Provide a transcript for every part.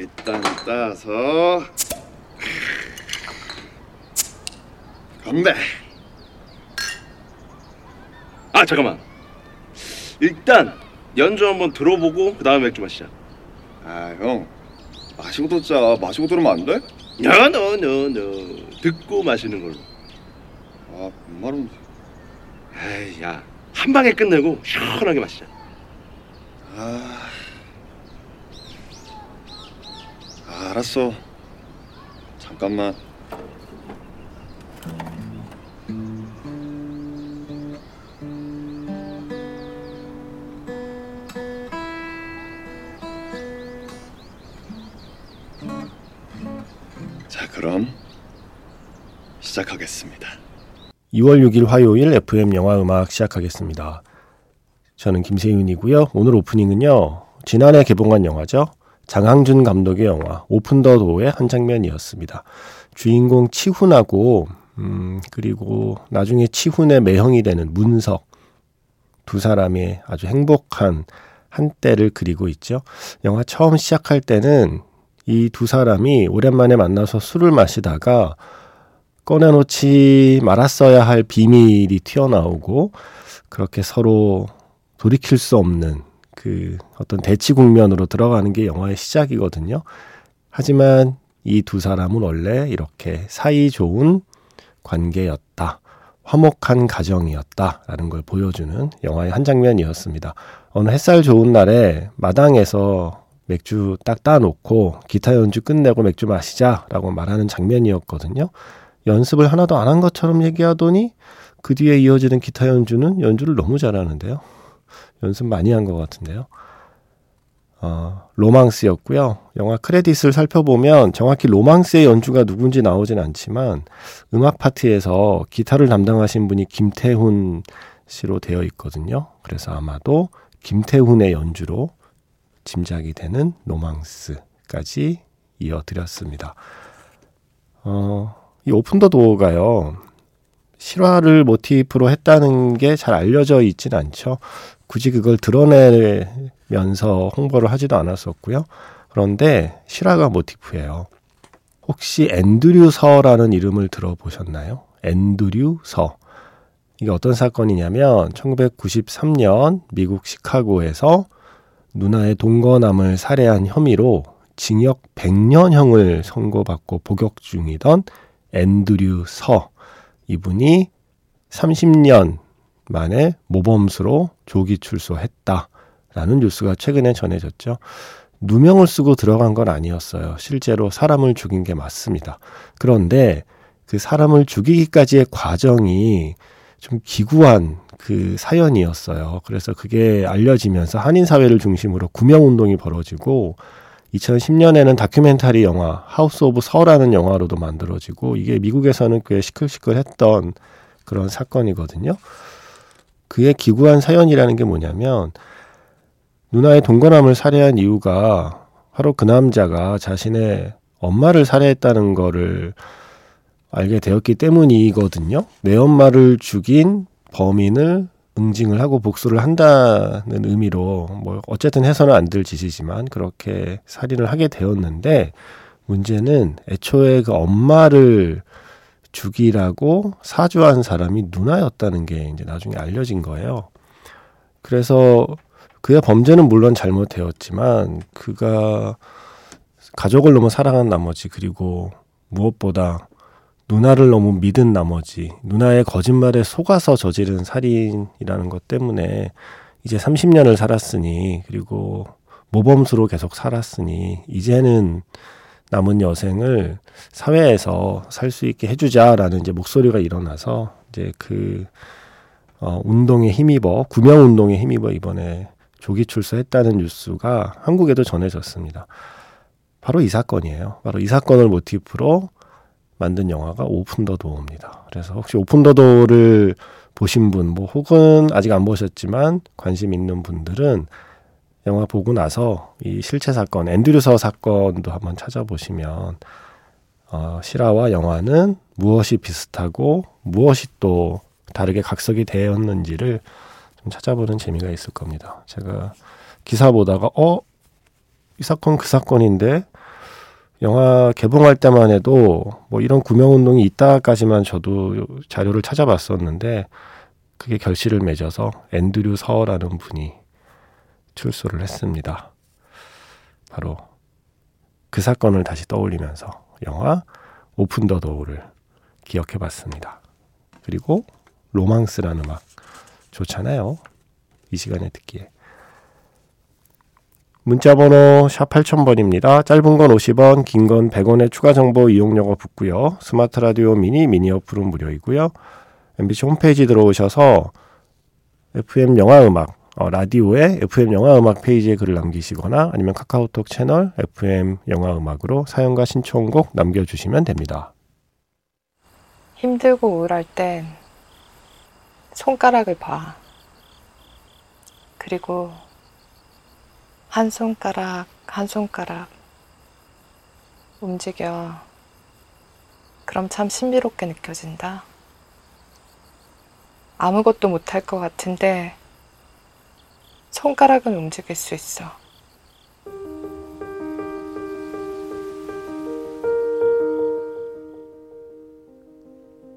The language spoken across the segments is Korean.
일단 따서 건배. 아 잠깐만. 일단 연주 한번 들어보고 그 다음에 맥주 마시자. 아 형 마시고 듣자 마시고 들으면 안 돼? no no no no 듣고 마시는 걸로. 아 뭔 말은 에이 야 한 방에 끝내고 시원하게 마시자. 아... 아 알았어 잠깐만 자 그럼 시작하겠습니다 2월 6일 화요일 FM 영화 음악 시작하겠습니다. 저는 김세윤이고요. 오늘 오프닝은요. 지난해 개봉한 영화죠. 장항준 감독의 영화 오픈 더 도어의 한 장면이었습니다. 주인공 치훈하고 음 그리고 나중에 치훈의 매형이 되는 문석 두 사람의 아주 행복한 한때를 그리고 있죠. 영화 처음 시작할 때는 이 두 사람이 오랜만에 만나서 술을 마시다가 꺼내놓지 말았어야 할 비밀이 튀어나오고 그렇게 서로 돌이킬 수 없는 그 어떤 대치 국면으로 들어가는 게 영화의 시작이거든요. 하지만 이 두 사람은 원래 이렇게 사이 좋은 관계였다. 화목한 가정이었다라는 걸 보여주는 영화의 한 장면이었습니다. 어느 햇살 좋은 날에 마당에서 맥주 딱 따놓고 기타 연주 끝내고 맥주 마시자라고 말하는 장면이었거든요. 연습을 하나도 안 한 것처럼 얘기하더니 그 뒤에 이어지는 기타 연주는 연주를 너무 잘하는데요. 연습 많이 한 것 같은데요. 어, 로망스였고요. 영화 크레딧을 살펴보면 정확히 로망스의 연주가 누군지 나오진 않지만 음악 파트에서 기타를 담당하신 분이 김태훈 씨로 되어 있거든요. 그래서 아마도 김태훈의 연주로 짐작이 되는 로망스까지 이어드렸습니다. 어, 이 오픈 더 도어가요. 실화를 모티프로 했다는 게 잘 알려져 있진 않죠. 굳이 그걸 드러내면서 홍보를 하지도 않았었고요. 그런데 실화가 모티프예요. 혹시 앤드류서라는 이름을 들어보셨나요? 앤드류서. 이게 어떤 사건이냐면 1993년 미국 시카고에서 누나의 동거남을 살해한 혐의로 징역 100년형을 선고받고 복역 중이던 앤드류 서 이분이 30년 만에 모범수로 조기 출소했다라는 뉴스가 최근에 전해졌죠. 누명을 쓰고 들어간 건 아니었어요. 실제로 사람을 죽인 게 맞습니다. 그런데 그 사람을 죽이기까지의 과정이 좀 기구한 그 사연이었어요. 그래서 그게 알려지면서 한인 사회를 중심으로 구명 운동이 벌어지고 2010년에는 다큐멘터리 영화 House of Suh라는 영화로도 만들어지고 이게 미국에서는 꽤 시끌시끌했던 그런 사건이거든요. 그의 기구한 사연이라는 게 뭐냐면 누나의 동거남을 살해한 이유가 바로 그 남자가 자신의 엄마를 살해했다는 거를 알게 되었기 때문이거든요. 내 엄마를 죽인 범인을 응징을 하고 복수를 한다는 의미로 뭐 어쨌든 해서는 안 될 짓이지만 그렇게 살인을 하게 되었는데 문제는 애초에 그 엄마를 죽이라고 사주한 사람이 누나였다는 게 이제 나중에 알려진 거예요. 그래서 그의 범죄는 물론 잘못되었지만 그가 가족을 너무 사랑한 나머지 그리고 무엇보다 누나를 너무 믿은 나머지 누나의 거짓말에 속아서 저지른 살인이라는 것 때문에 이제 30년을 살았으니 그리고 모범수로 계속 살았으니 이제는 남은 여생을 사회에서 살 수 있게 해주자라는 이제 목소리가 일어나서 이제 그 어, 운동에 힘입어 구명 운동에 힘입어 이번에 조기 출소했다는 뉴스가 한국에도 전해졌습니다. 바로 이 사건이에요. 바로 이 사건을 모티프로 만든 영화가 Open the Door입니다. 그래서 혹시 Open the Door를 보신 분, 뭐 혹은 아직 안 보셨지만 관심 있는 분들은 영화 보고 나서 이 실체 사건, 앤드류서 사건도 한번 찾아보시면 어, 실화와 영화는 무엇이 비슷하고 무엇이 또 다르게 각색이 되었는지를 좀 찾아보는 재미가 있을 겁니다. 제가 기사 보다가 어, 이 사건 그 사건인데 영화 개봉할 때만 해도 뭐 이런 구명 운동이 있다까지만 저도 자료를 찾아봤었는데 그게 결실을 맺어서 앤드류 서라는 분이 출소를 했습니다. 바로 그 사건을 다시 떠올리면서 영화 Open the Door를 기억해 봤습니다. 그리고 로망스라는 음악 좋잖아요. 이 시간에 듣기에. 문자번호 샵 8000번입니다. 짧은 건 50원, 긴 건 100원의 추가 정보 이용료가 붙고요. 스마트 라디오 미니, 미니 어플은 무료이고요. MBC 홈페이지 들어오셔서 FM 영화 음악, 어, 라디오에 FM 영화 음악 페이지에 글을 남기시거나 아니면 카카오톡 채널 FM 영화 음악으로 사연과 신청곡 남겨주시면 됩니다. 힘들고 우울할 땐 손가락을 봐. 그리고 한 손가락, 한 손가락 움직여. 그럼 참 신비롭게 느껴진다. 아무것도 못할 것 같은데 손가락은 움직일 수 있어.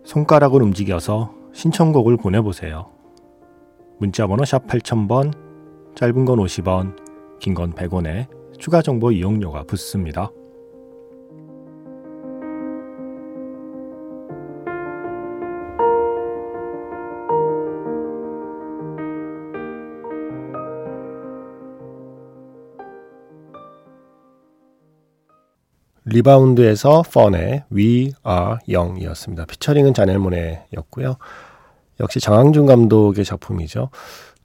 손가락을 움직여서 신청곡을 보내보세요. 문자번호 샵 8000번, 짧은 건 50원, 긴 건 100원에 추가 정보 이용료가 붙습니다. 리바운드에서 펀의 We Are Young이었습니다. 피처링은 자넬 모네였고요. 역시 장항준 감독의 작품이죠.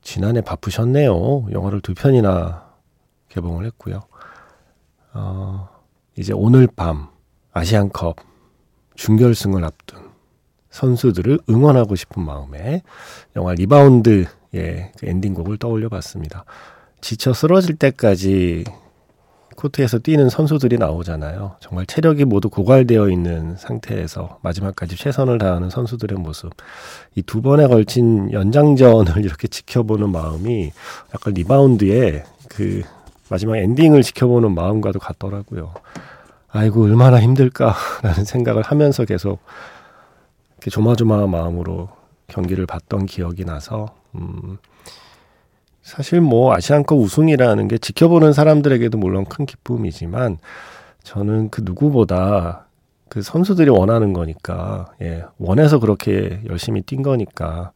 지난해 바쁘셨네요. 영화를 두 편이나 개봉을 했고요. 어, 이제 오늘 밤 아시안컵 준결승을 앞둔 선수들을 응원하고 싶은 마음에 영화 리바운드의 그 엔딩곡을 떠올려 봤습니다. 지쳐 쓰러질 때까지 코트에서 뛰는 선수들이 나오잖아요. 정말 체력이 모두 고갈되어 있는 상태에서 마지막까지 최선을 다하는 선수들의 모습. 이 두 번에 걸친 연장전을 이렇게 지켜보는 마음이 약간 리바운드의 그 마지막 엔딩을 지켜보는 마음과도 같더라고요. 아이고, 얼마나 힘들까라는 생각을 하면서 계속 이렇게 조마조마한 마음으로 경기를 봤던 기억이 나서, 음, 사실 뭐 아시안컵 우승이라는 게 지켜보는 사람들에게도 물론 큰 기쁨이지만 저는 그 누구보다 그 선수들이 원하는 거니까 예, 원해서 그렇게 열심히 뛴 거니까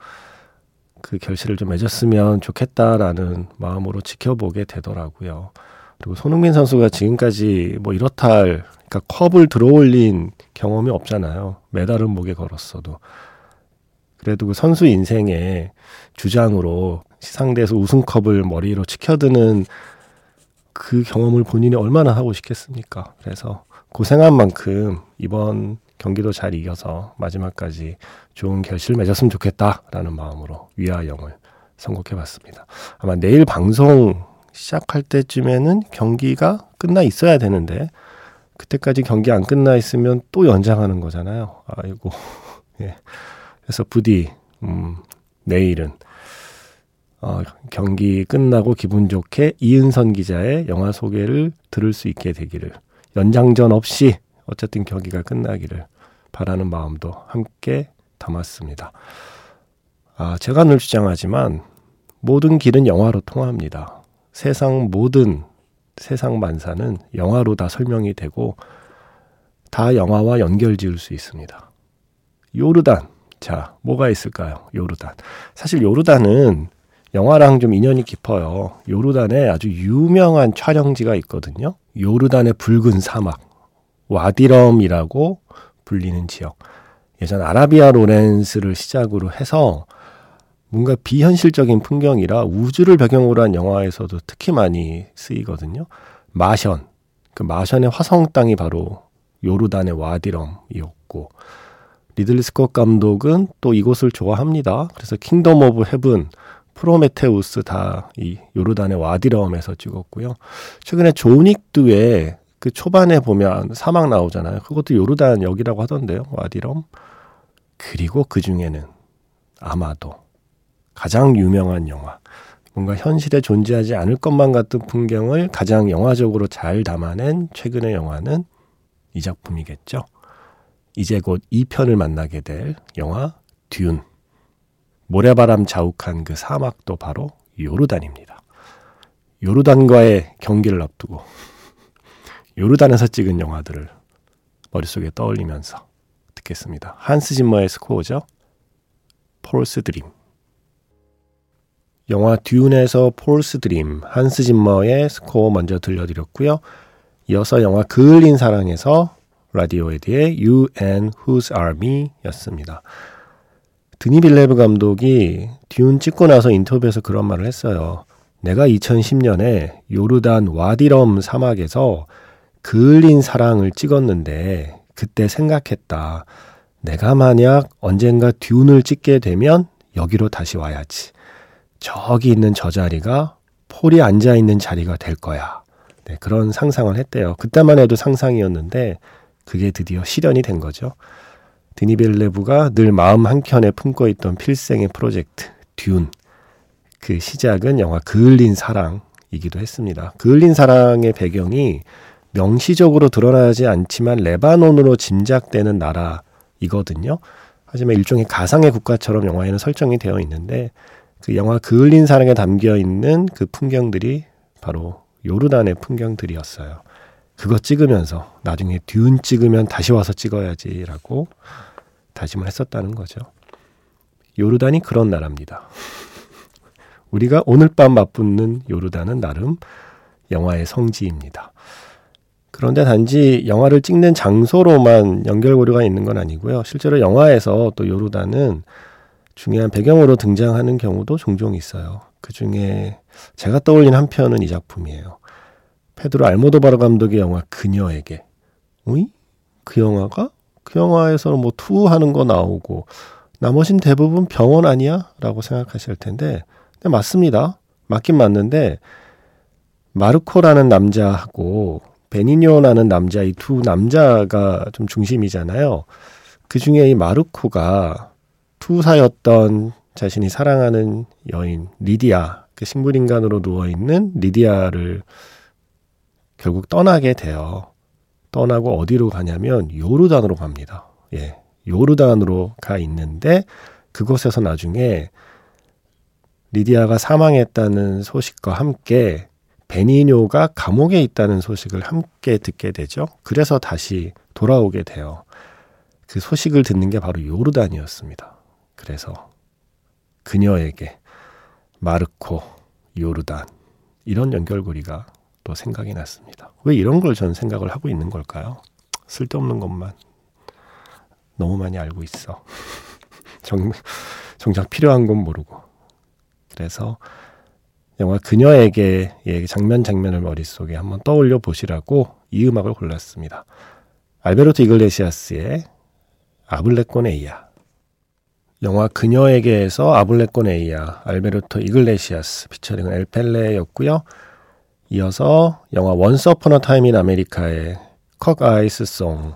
그 결실을 좀 맺었으면 좋겠다라는 마음으로 지켜보게 되더라고요. 그리고 손흥민 선수가 지금까지 뭐 이렇다 할 그러니까 컵을 들어올린 경험이 없잖아요. 메달은 목에 걸었어도. 그래도 그 선수 인생의 주장으로 시상대에서 우승컵을 머리로 치켜드는 그 경험을 본인이 얼마나 하고 싶겠습니까? 그래서 고생한 만큼 이번 경기도 잘 이겨서 마지막까지 좋은 결실 맺었으면 좋겠다라는 마음으로 위아영을 선곡해 봤습니다. 아마 내일 방송 시작할 때쯤에는 경기가 끝나 있어야 되는데 그때까지 경기 안 끝나 있으면 또 연장하는 거잖아요. 아이고. 예. 그래서 부디 음 내일은 어, 경기 끝나고 기분 좋게 이은선 기자의 영화 소개를 들을 수 있게 되기를 연장전 없이 어쨌든 경기가 끝나기를 바라는 마음도 함께 담았습니다. 아, 제가 늘 주장하지만 모든 길은 영화로 통합니다. 세상 모든 세상 만사는 영화로 다 설명이 되고 다 영화와 연결 지을 수 있습니다. 요르단. 자, 뭐가 있을까요? 요르단. 사실 요르단은 영화랑 좀 인연이 깊어요. 요르단에 아주 유명한 촬영지가 있거든요. 요르단의 붉은 사막, 와디럼이라고 불리는 지역. 예전 아라비아 로렌스를 시작으로 해서 뭔가 비현실적인 풍경이라 우주를 배경으로 한 영화에서도 특히 많이 쓰이거든요. 마션. 그 마션의 화성 땅이 바로 요르단의 와디럼이었고, 리들리 스콧 감독은 또 이곳을 좋아합니다. 그래서 Kingdom of Heaven, 프로메테우스 다 이 요르단의 와디럼에서 찍었고요. 최근에 존 윅 4에 그 초반에 보면 사막 나오잖아요. 그것도 요르단 역이라고 하던데요. 와디럼. 그리고 그 중에는 아마도 가장 유명한 영화. 뭔가 현실에 존재하지 않을 것만 같은 풍경을 가장 영화적으로 잘 담아낸 최근의 영화는 이 작품이겠죠. 이제 곧 2편을 만나게 될 영화 듄. 모래바람 자욱한 그 사막도 바로 요르단입니다. 요르단과의 경기를 앞두고 요르단에서 찍은 영화들을 머릿속에 떠올리면서 듣겠습니다. 한스 짐머의 스코어죠. Paul's Dream. 영화 듄에서 Paul's Dream, 한스 짐머의 스코어 먼저 들려드렸고요. 이어서 영화 그을린 사랑에서 라디오에드의 You and Whose Army 였습니다. 드니 빌레브 감독이 듀운 찍고 나서 인터뷰에서 그런 말을 했어요. 내가 2010년에 요르단 와디럼 사막에서 그을린 사랑을 찍었는데 그때 생각했다. 내가 만약 언젠가 듀운을 찍게 되면 여기로 다시 와야지. 저기 있는 저 자리가 폴이 앉아 있는 자리가 될 거야. 네, 그런 상상을 했대요. 그때만 해도 상상이었는데 그게 드디어 실현이 된 거죠. 드니벨레브가 늘 마음 한켠에 품고 있던 필생의 프로젝트 듄. 그 시작은 영화 그을린 사랑이기도 했습니다. 그을린 사랑의 배경이 명시적으로 드러나지 않지만 레바논으로 짐작되는 나라이거든요. 하지만 일종의 가상의 국가처럼 영화에는 설정이 되어 있는데 그 영화 그을린 사랑에 담겨 있는 그 풍경들이 바로 요르단의 풍경들이었어요. 그거 찍으면서 나중에 듀운 찍으면 다시 와서 찍어야지라고 다짐을 했었다는 거죠. 요르단이 그런 나라입니다. 우리가 오늘 밤 맞붙는 요르단은 나름 영화의 성지입니다. 그런데 단지 영화를 찍는 장소로만 연결고리가 있는 건 아니고요. 실제로 영화에서 또 요르단은 중요한 배경으로 등장하는 경우도 종종 있어요. 그 중에 제가 떠올린 한 편은 이 작품이에요. 페드로 알모도바르 감독의 영화 그녀에게. 어이? 그 영화가? 그 영화에서는 뭐 투우 하는 거 나오고 나머진 대부분 병원 아니야? 라고 생각하실 텐데 네, 맞습니다. 맞긴 맞는데 마르코라는 남자하고 베니뇨라는 남자 이 두 남자가 좀 중심이잖아요. 그 중에 이 마르코가 투사였던 자신이 사랑하는 여인 리디아 그 식물인간으로 누워 있는 리디아를 결국 떠나게 돼요. 떠나고 어디로 가냐면 요르단으로 갑니다. 예. 요르단으로 가 있는데 그곳에서 나중에 리디아가 사망했다는 소식과 함께 베니뇨가 감옥에 있다는 소식을 함께 듣게 되죠. 그래서 다시 돌아오게 돼요. 그 소식을 듣는 게 바로 요르단이었습니다. 그래서 그녀에게 마르코, 요르단 이런 연결고리가 또 생각이 났습니다. 왜 이런 걸 전 생각을 하고 있는 걸까요? 쓸데없는 것만 너무 많이 알고 있어. 정, 정작 필요한 건 모르고. 그래서 영화 그녀에게 장면 장면을 머릿속에 한번 떠올려 보시라고 이 음악을 골랐습니다. 알베르토 이글레시아스의 Hable con Ella. 영화 그녀에게에서 Hable con Ella, 알베르토 이글레시아스 featuring은 엘 펠레였고요. 이어서 영화 Once Upon a Time in America의 Cockeye's Song.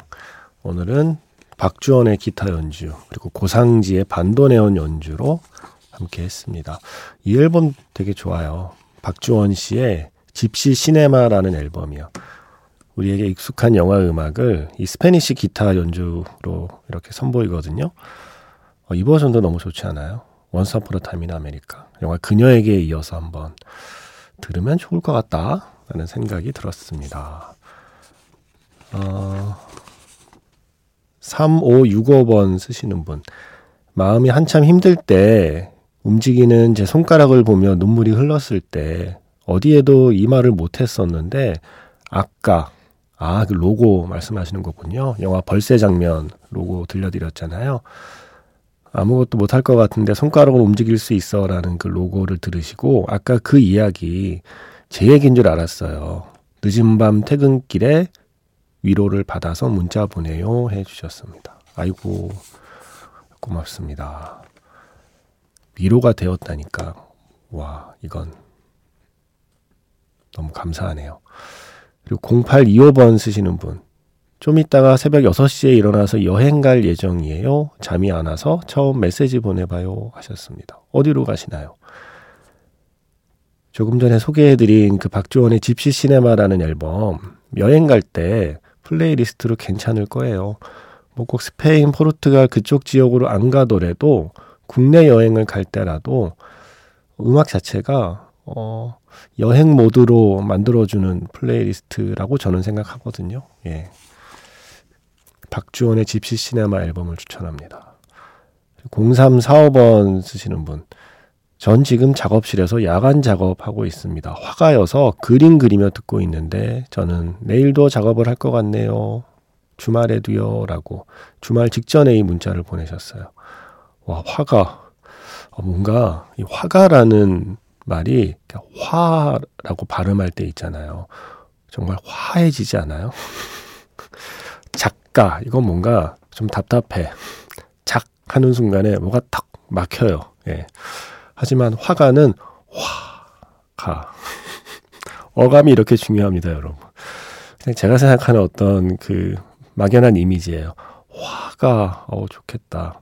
오늘은 박주원의 기타 연주, 그리고 고상지의 반도네온 연주로 함께 했습니다. 이 앨범 되게 좋아요. 박주원 씨의 Gypsy Cinema라는 앨범이요. 우리에게 익숙한 영화 음악을 이 Spanish 기타 연주로 이렇게 선보이거든요. 어, 이 버전도 너무 좋지 않아요? Once Upon a Time in America. 영화 그녀에게 이어서 한번 들으면 좋을 것 같다. 라는 생각이 들었습니다. 어, 3565번 쓰시는 분. 마음이 한참 힘들 때 움직이는 제 손가락을 보며 눈물이 흘렀을 때 어디에도 이 말을 못했었는데 아까 아, 그 로고 말씀하시는 거군요. 영화 벌새 장면 로고 들려드렸잖아요. 아무것도 못할 것 같은데 손가락을 움직일 수 있어 라는 그 로고를 들으시고 아까 그 이야기 제 얘기인 줄 알았어요. 늦은 밤 퇴근길에 위로를 받아서 문자 보내요 해 주셨습니다. 아이고 고맙습니다. 위로가 되었다니까 와 이건 너무 감사하네요. 그리고 0825번 쓰시는 분. 좀 이따가 새벽 6시에 일어나서 여행 갈 예정이에요. 잠이 안 와서 처음 메시지 보내봐요 하셨습니다. 어디로 가시나요? 조금 전에 소개해드린 그 박주원의 집시 시네마라는 앨범 여행 갈 때 플레이리스트로 괜찮을 거예요. 뭐 꼭 스페인, 포르투갈 그쪽 지역으로 안 가더라도 국내 여행을 갈 때라도 음악 자체가 어, 여행 모드로 만들어주는 playlist라고 저는 생각하거든요. 예. 박주원의 Gypsy Cinema 앨범을 추천합니다. 0345번 쓰시는 분. 전 지금 작업실에서 야간 작업하고 있습니다. 화가여서 그림 그리며 듣고 있는데 저는 내일도 작업을 할 것 같네요. 주말에도요. 라고 주말 직전에 이 문자를 보내셨어요. 와, 화가. 어, 뭔가 이 화가라는 말이 화라고 발음할 때 있잖아요. 정말 화해지지 않아요? 작가, 이건 뭔가 좀 답답해. 작 하는 순간에 뭐가 탁 막혀요. 예. 하지만 화가는 화가. 어감이 이렇게 중요합니다, 여러분. 제가 생각하는 어떤 그 막연한 이미지예요. 화가, 어우, 좋겠다.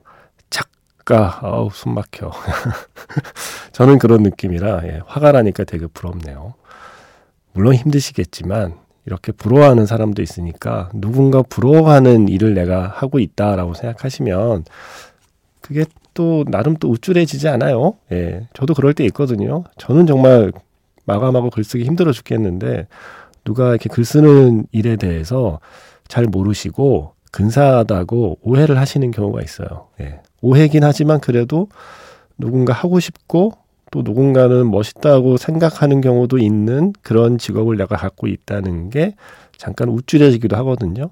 작가, 어우, 숨 막혀. 저는 그런 느낌이라, 예, 화가라니까 되게 부럽네요. 물론 힘드시겠지만, 이렇게 부러워하는 사람도 있으니까, 누군가 부러워하는 일을 내가 하고 있다라고 생각하시면, 그게 또, 나름 또 우쭐해지지 않아요. 예, 저도 그럴 때 있거든요. 저는 정말 마감하고 글쓰기 힘들어 죽겠는데, 누가 이렇게 글 쓰는 일에 대해서 잘 모르시고 근사하다고 오해를 하시는 경우가 있어요. 예. 오해긴 하지만 그래도 누군가 하고 싶고 또 누군가는 멋있다고 생각하는 경우도 있는 그런 직업을 내가 갖고 있다는 게 잠깐 우쭐해지기도 하거든요.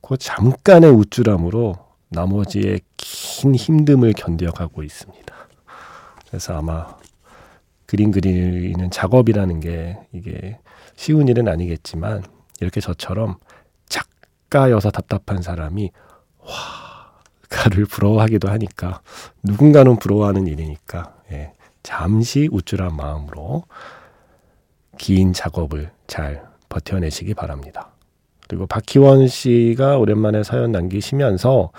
그 잠깐의 우쭐함으로 나머지의 긴 힘듦을 견뎌가고 있습니다. 그래서 아마 그림 그리는 작업이라는 게 이게 쉬운 일은 아니겠지만 이렇게 저처럼 작가여서 답답한 사람이 화가를 부러워하기도 하니까 누군가는 부러워하는 일이니까 예, 잠시 우쭐한 마음으로 긴 작업을 잘 버텨내시기 바랍니다. 그리고 박희원 씨가 오랜만에 사연 남기시면서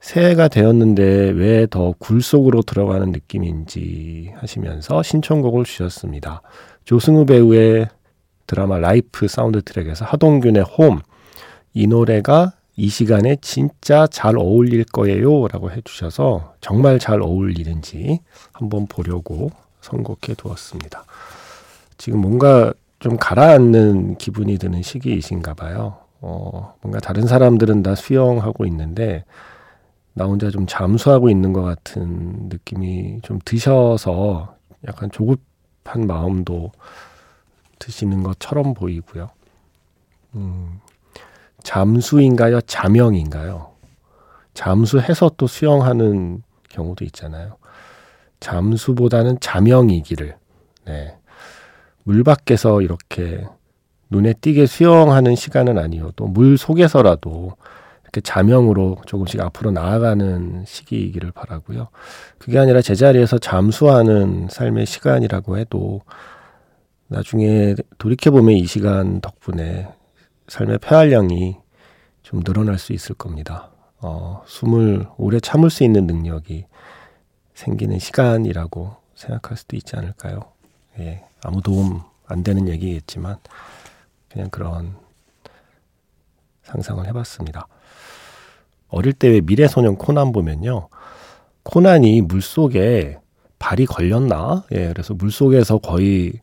새해가 되었는데 왜 더 굴 속으로 들어가는 느낌인지 하시면서 신청곡을 주셨습니다. 조승우 배우의 드라마 라이프 사운드 트랙에서 하동균의 홈. 이 노래가 이 시간에 진짜 잘 어울릴 거예요. 라고 해주셔서 정말 잘 어울리는지 한번 보려고 선곡해 두었습니다. 지금 뭔가 좀 가라앉는 기분이 드는 시기이신가 봐요. 어, 뭔가 다른 사람들은 다 수영하고 있는데 나 혼자 좀 잠수하고 있는 것 같은 느낌이 좀 드셔서 약간 조급한 마음도 드시는 것처럼 보이고요. 음, 잠수인가요? 자명인가요? 잠수해서 또 수영하는 경우도 있잖아요. 잠수보다는 자명이기를. 네. 물 밖에서 이렇게 눈에 띄게 수영하는 시간은 아니어도 물 속에서라도 이렇게 자명으로 조금씩 앞으로 나아가는 시기이기를 바라고요. 그게 아니라 제자리에서 잠수하는 삶의 시간이라고 해도 나중에 돌이켜보면 이 시간 덕분에 삶의 폐활량이 좀 늘어날 수 있을 겁니다. 어, 숨을 오래 참을 수 있는 능력이 생기는 시간이라고 생각할 수도 있지 않을까요? 예, 아무 도움 안 되는 얘기겠지만 그냥 그런 상상을 해봤습니다. 어릴 때 왜 미래소년 코난 보면요. 코난이 물속에 발이 걸렸나? 예, 그래서 물속에서 거의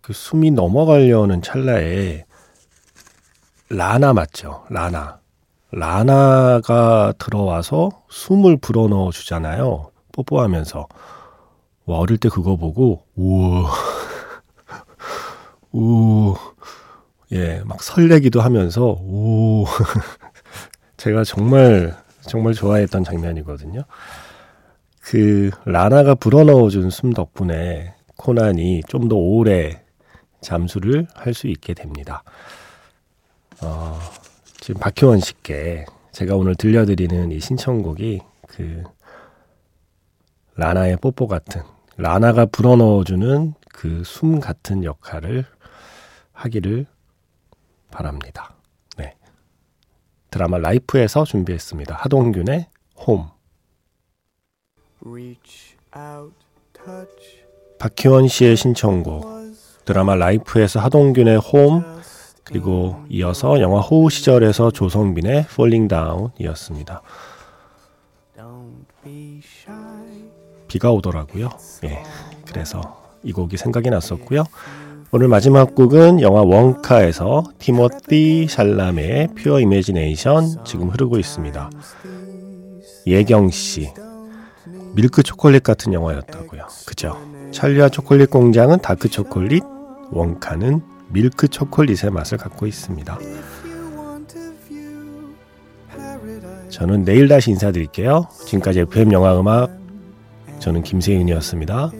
그 숨이 넘어가려는 찰나에 라나 맞죠? 라나. 라나가 들어와서 숨을 불어넣어 주잖아요. 뽀뽀하면서. 와, 어릴 때 그거 보고, 우와. 우, 예, 막 설레기도 하면서, 오. 제가 정말, 정말 좋아했던 장면이거든요. 그, 라나가 불어넣어 준 숨 덕분에 코난이 좀 더 오래 잠수를 할 수 있게 됩니다. 어, 지금 박효원 씨께 제가 오늘 들려드리는 이 신청곡이 그 라나의 뽀뽀 같은 라나가 불어넣어주는 그 숨 같은 역할을 하기를 바랍니다. 네. 드라마 라이프에서 준비했습니다. 하동균의 홈. 박희원 씨의 신청곡 드라마 라이프에서 하동균의 홈 그리고 이어서 영화 호우 시절에서 조성빈의 Falling Down이었습니다. 비가 오더라고요. 예. 그래서 이 곡이 생각이 났었고요. 오늘 마지막 곡은 영화 웡카에서 티모시 샬라메의 Pure Imagination 지금 흐르고 있습니다. 예경 씨. 밀크 초콜릿 같은 영화였다고요. 그죠? 찰리와 초콜릿 공장은 다크 초콜릿, 웡카는 밀크 초콜릿의 맛을 갖고 있습니다. 저는 내일 다시 인사드릴게요. 지금까지 FM 영화 음악 저는 김세윤이었습니다.